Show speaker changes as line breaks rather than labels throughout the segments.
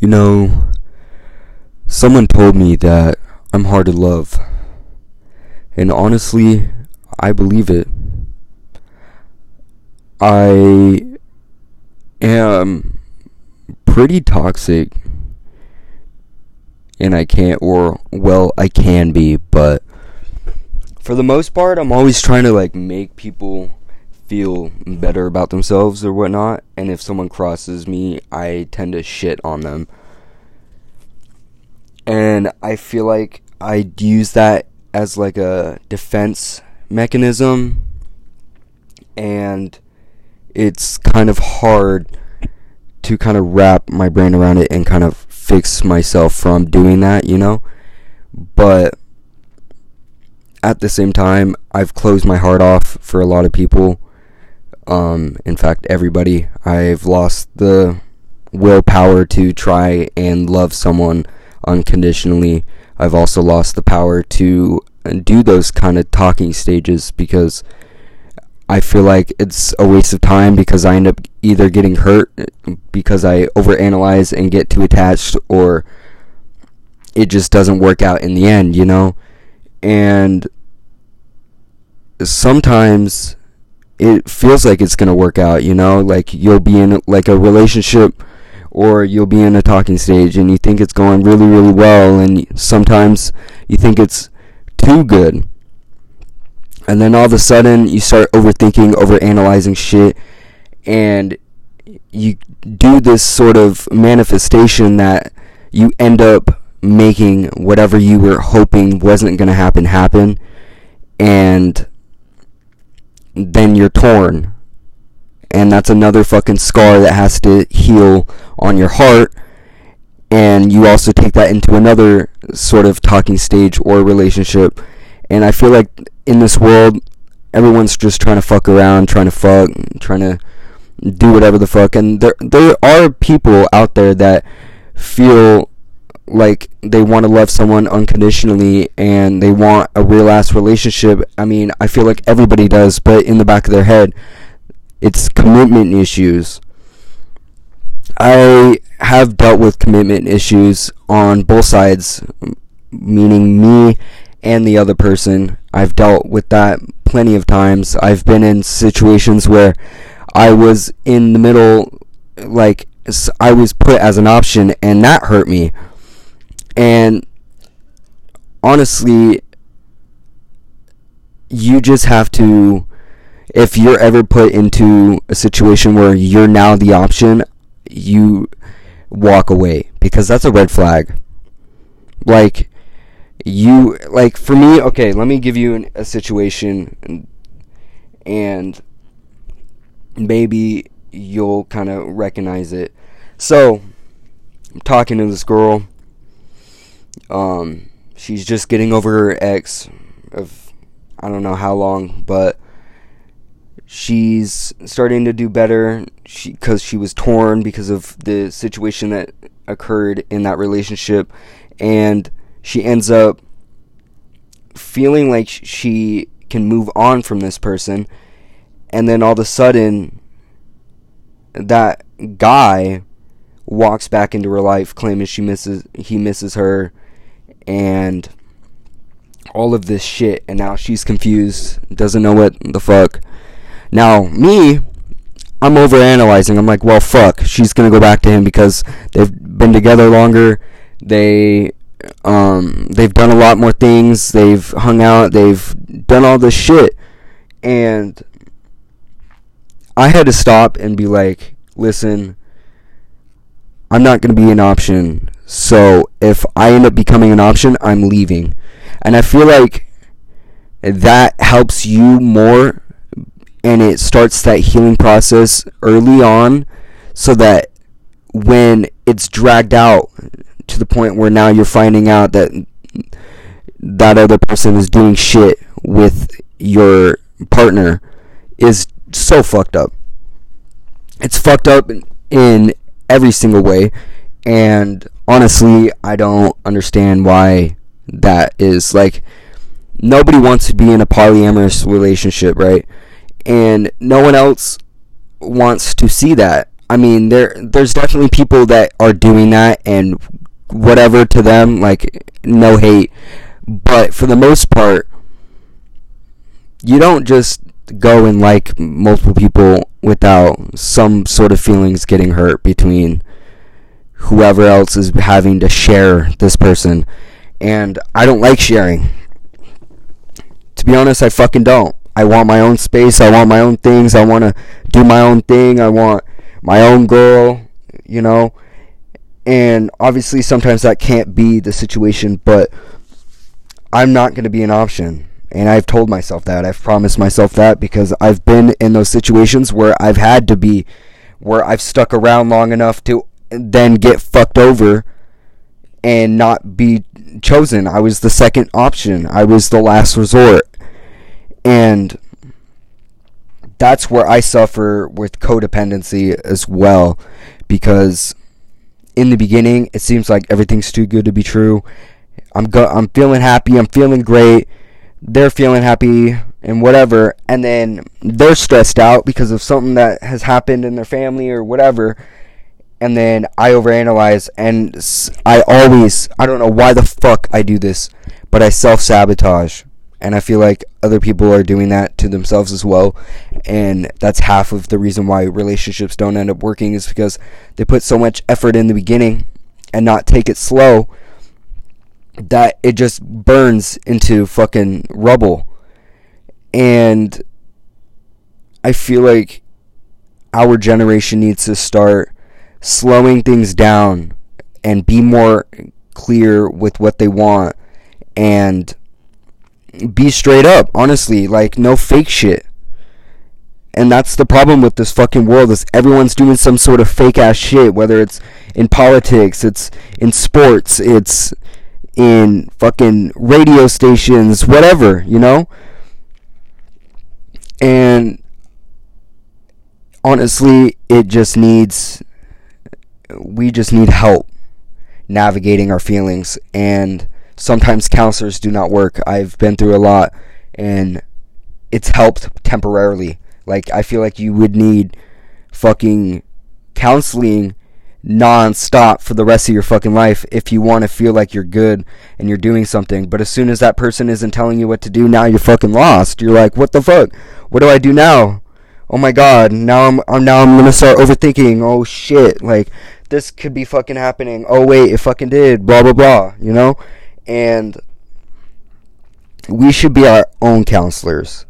You know, someone told me that I'm hard to love. And honestly, I believe it. I am pretty toxic. And I can't, or, well, I can be, but for the most part, I'm always trying to, like, make people feel better about themselves or whatnot. And if someone crosses me, I tend to shit on them. And I feel like I use that as, like, a defense mechanism. And it's kind of hard to kind of wrap my brain around it and kind of fix myself from doing that, you know? But at the same time, I've closed my heart off for a lot of people. Um, in fact, everybody. I've lost the willpower to try and love someone unconditionally. I've also lost the power to do those kind of talking stages because I feel like it's a waste of time because I end up either getting hurt because I overanalyze and get too attached or it just doesn't work out in the end, you know? And sometimes it feels like it's going to work out, you know? Like you'll be in like a relationship or you'll be in a talking stage and you think it's going really really well and sometimes you think it's too good and then all of a sudden you start overthinking, overanalyzing shit, and you do this sort of manifestation that you end up making whatever you were hoping wasn't going to happen happen, and then you're torn. And that's another fucking scar that has to heal on your heart. And you also take that into another sort of talking stage or relationship. And I feel like in this world, everyone's just trying to fuck around, trying to fuck, trying to do whatever the fuck. And there there are people out there that feel like they want to love someone unconditionally and they want a real ass relationship. I mean, I feel like everybody does, but in the back of their head, it's commitment issues. I have dealt with commitment issues on both sides, meaning me and the other person. I've dealt with that plenty of times. I've been in situations where I was in the middle, like, I was put as an option, and that hurt me. And honestly, you just have to, if you're ever put into a situation where you're now the option, you walk away because that's a red flag. Like, you like for me okay let me give you an, a situation and, and maybe you'll kind of recognize it so i'm talking to this girl um she's just getting over her ex of i don't know how long but she's starting to do better. She because she was torn because of the situation that occurred in that relationship and she ends up feeling like she can move on from this person and then all of a sudden that guy walks back into her life claiming she misses he misses her and all of this shit and now she's confused doesn't know what the fuck now me I'm over analyzing I'm like well fuck she's gonna go back to him because they've been together longer they um, they've done a lot more things. They've hung out. They've done all this shit, and I had to stop and be like, "Listen, I'm not going to be an option. So if I end up becoming an option, I'm leaving." And I feel like that helps you more, and it starts that healing process early on, so that when it's dragged out to the point where now you're finding out that that other person is doing shit with your partner is so fucked up. It's fucked up in, in every single way, and honestly, I don't understand why that is. Like, nobody wants to be in a polyamorous relationship, right? And no one else wants to see that. I mean, there there's definitely people that are doing that and whatever to them, like no hate. But for the most part, you don't just go and like multiple people without some sort of feelings getting hurt between whoever else is having to share this person. And I don't like sharing. To be honest, I fucking don't. I want my own space. I want my own things. I want to do my own thing. I want my own girl, you know. And obviously, sometimes that can't be the situation, but I'm not going to be an option. And I've told myself that. I've promised myself that because I've been in those situations where I've had to be, where I've stuck around long enough to then get fucked over and not be chosen. I was the second option. I was the last resort. And that's where I suffer with codependency as well because in the beginning it seems like everything's too good to be true. I'm go- I'm feeling happy, I'm feeling great. They're feeling happy and whatever and then they're stressed out because of something that has happened in their family or whatever and then I overanalyze and I always I don't know why the fuck I do this, but I self-sabotage and I feel like other people are doing that to themselves as well and that's half of the reason why relationships don't end up working is because they put so much effort in the beginning and not take it slow that it just burns into fucking rubble. And I feel like our generation needs to start slowing things down and be more clear with what they want and be straight up honestly like no fake shit. And that's the problem with this fucking world is everyone's doing some sort of fake ass shit whether it's in politics it's in sports it's in fucking radio stations whatever you know and honestly it just needs we just need help navigating our feelings and sometimes counselors do not work. I've been through a lot and it's helped temporarily. Like I feel like you would need fucking counseling non-stop for the rest of your fucking life if you want to feel like you're good and you're doing something. But as soon as that person isn't telling you what to do, now you're fucking lost. You're like, "What the fuck? What do I do now?" Oh my god, now I'm, I'm now I'm to start overthinking. Oh shit. Like this could be fucking happening. Oh wait, it fucking did. Blah blah blah. You know, and we should be our own counselors.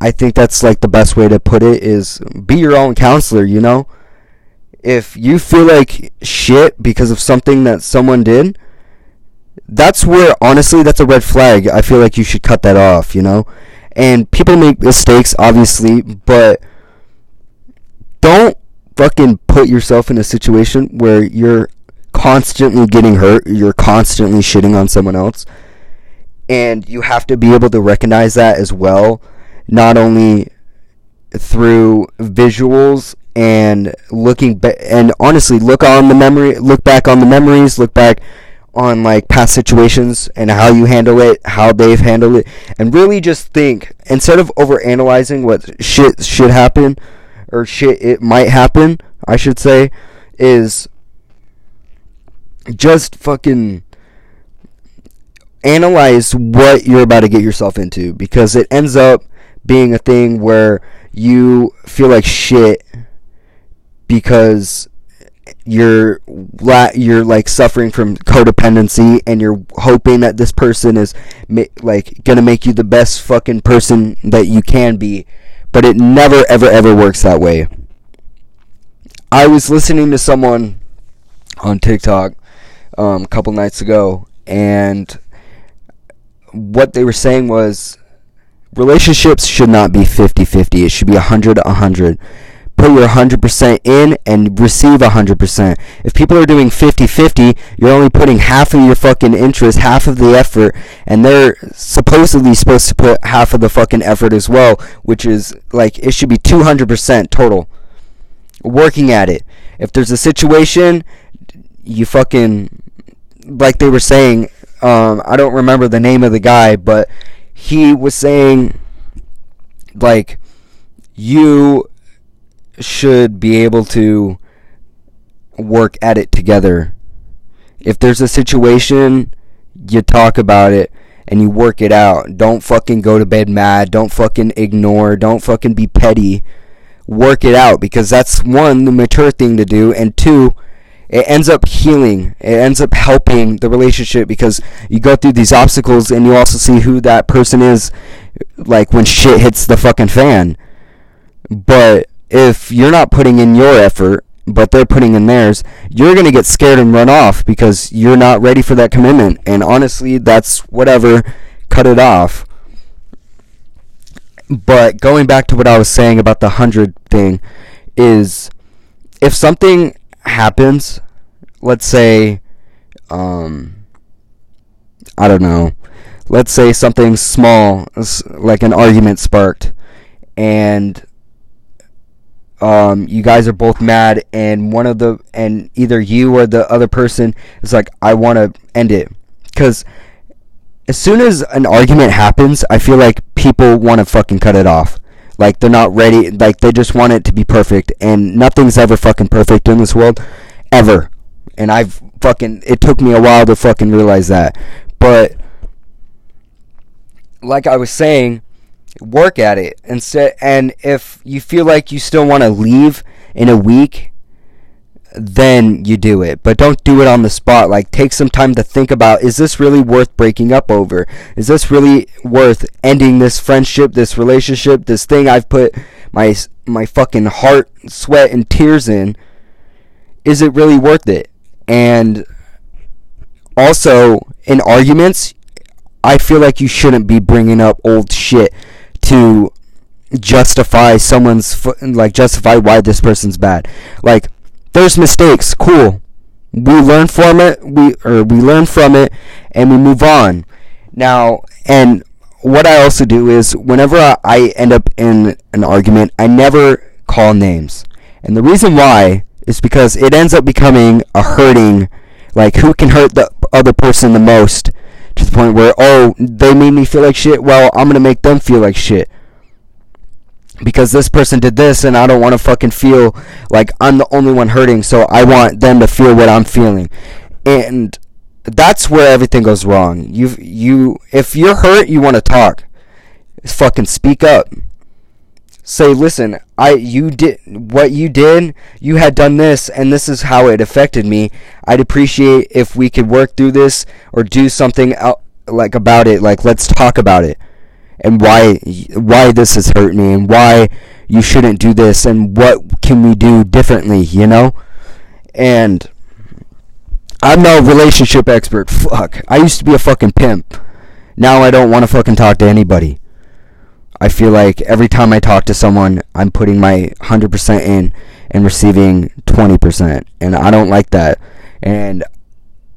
I think that's like the best way to put it is be your own counselor. You know, if you feel like shit because of something that someone did, that's where honestly that's a red flag. I feel like you should cut that off. You know, and people make mistakes obviously, but don't fucking put yourself in a situation where you're constantly getting hurt, you're constantly shitting on someone else, and you have to be able to recognize that as well, not only through visuals and looking ba- and honestly look on the memory look back on the memories look back on like past situations and how you handle it how they've handled it and really just think instead of over analyzing what shit should happen or shit it might happen, I should say, is just fucking analyze what you're about to get yourself into because it ends up being a thing where you feel like shit because you're you're like suffering from codependency and you're hoping that this person is like going to make you the best fucking person that you can be but it never, ever, ever works that way. I was listening to someone on TikTok um, a couple nights ago, and what they were saying was relationships should not be 50 50. It should be 100 100 put your 100% in and receive 100%. If people are doing 50-50, you're only putting half of your fucking interest, half of the effort, and they're supposedly supposed to put half of the fucking effort as well, which is like it should be 200% total. Working at it. If there's a situation, you fucking like they were saying, um, I don't remember the name of the guy, but he was saying like you should be able to work at it together. If there's a situation, you talk about it and you work it out. Don't fucking go to bed mad. Don't fucking ignore. Don't fucking be petty. Work it out because that's one, the mature thing to do, and two, it ends up healing. It ends up helping the relationship because you go through these obstacles and you also see who that person is like when shit hits the fucking fan. But if you're not putting in your effort, but they're putting in theirs, you're going to get scared and run off because you're not ready for that commitment. And honestly, that's whatever. Cut it off. But going back to what I was saying about the 100 thing is if something happens, let's say, um, I don't know, let's say something small, like an argument sparked, and um, you guys are both mad, and one of the, and either you or the other person is like, I want to end it. Because as soon as an argument happens, I feel like people want to fucking cut it off. Like they're not ready. Like they just want it to be perfect, and nothing's ever fucking perfect in this world, ever. And I've fucking. It took me a while to fucking realize that, but like I was saying, work at it instead and if you feel like you still want to leave in a week then you do it. But don't do it on the spot. Like, take some time to think about is this really worth breaking up over? Is this really worth ending this friendship, this relationship, this thing I've put my my fucking heart, sweat, and tears in? Is it really worth it? And also, in arguments, I feel like you shouldn't be bringing up old shit to justify someone's like justify why this person's bad. Like there's mistakes. Cool. We learn from it. We or we learn from it, and we move on. Now, and what I also do is whenever I end up in an argument, I never call names. And the reason why is because it ends up becoming a hurting, like who can hurt the other person the most to the point where, oh, they made me feel like shit. Well, I'm going to make them feel like shit because this person did this and I don't want to fucking feel like I'm the only one hurting, so I want them to feel what I'm feeling. And that's where everything goes wrong. You you if you're hurt, you want to talk. Fucking speak up. Say, "Listen, I you did what you did. You had done this and this is how it affected me. I'd appreciate if we could work through this or do something out, like about it. Like let's talk about it." and why why this has hurt me and why you shouldn't do this and what can we do differently, you know? And I'm no relationship expert. Fuck. I used to be a fucking pimp. Now I don't want to fucking talk to anybody. I feel like every time I talk to someone, I'm putting my 100% in and receiving 20%. And I don't like that. And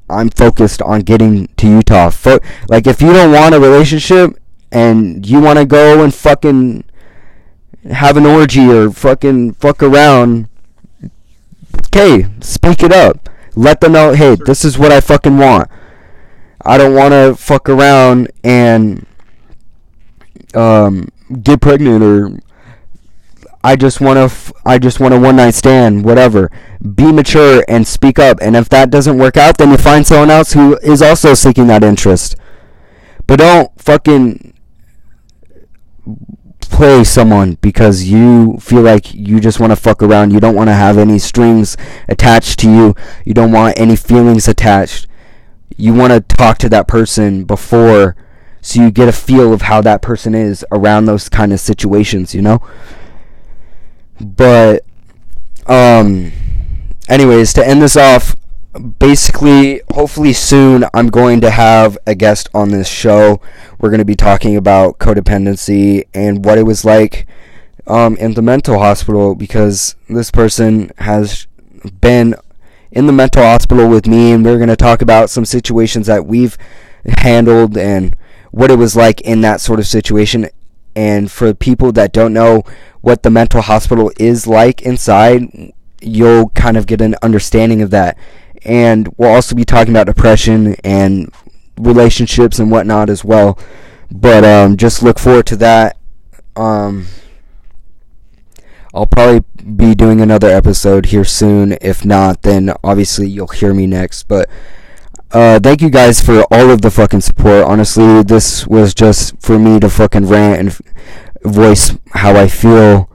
I'm focused on getting to Utah. Fo- like, if you don't want a relationship, and you want to go and fucking have an orgy or fucking fuck around, okay, speak it up. Let them know, hey, this is what I fucking want. I don't want to fuck around and um, get pregnant or I just want to f- I just want a one night stand, whatever. Be mature and speak up. And if that doesn't work out, then you find someone else who is also seeking that interest. But don't fucking play someone because you feel like you just want to fuck around. You don't want to have any strings attached to you. You don't want any feelings attached. You want to talk to that person before so you get a feel of how that person is around those kind of situations, you know? But um anyways, to end this off, basically, hopefully soon, I'm going to have a guest on this show. We're going to be talking about codependency and what it was like um, in the mental hospital because this person has been in the mental hospital with me, and we're going to talk about some situations that we've handled and what it was like in that sort of situation. And for people that don't know what the mental hospital is like inside, you'll kind of get an understanding of that and we'll also be talking about depression and relationships and whatnot as well. But um, just look forward to that. Um, I'll probably be doing another episode here soon. If not, then obviously you'll hear me next. But uh, thank you guys for all of the fucking support. Honestly, this was just for me to fucking rant and f- voice how I feel.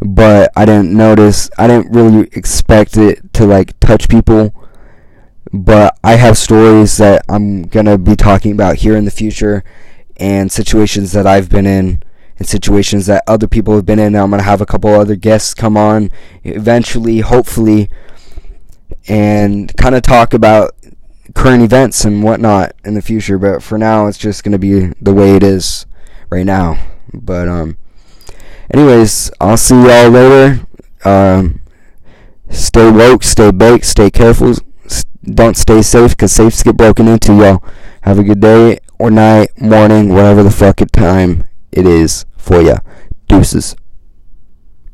But I didn't notice, I didn't really expect it to like touch people. But I have stories that I'm gonna be talking about here in the future and situations that I've been in and situations that other people have been in. I'm to have a couple other guests come on eventually, hopefully, and kind of talk about current events and whatnot in the future. But for now, it's just going to be the way it is right now. But, um, anyways, I'll see y'all later. Um, stay woke, stay baked, stay careful. Don't stay safe because safes get broken into, y'all. Have a good day or night, morning, whatever the fuck it time it is for ya. Deuces.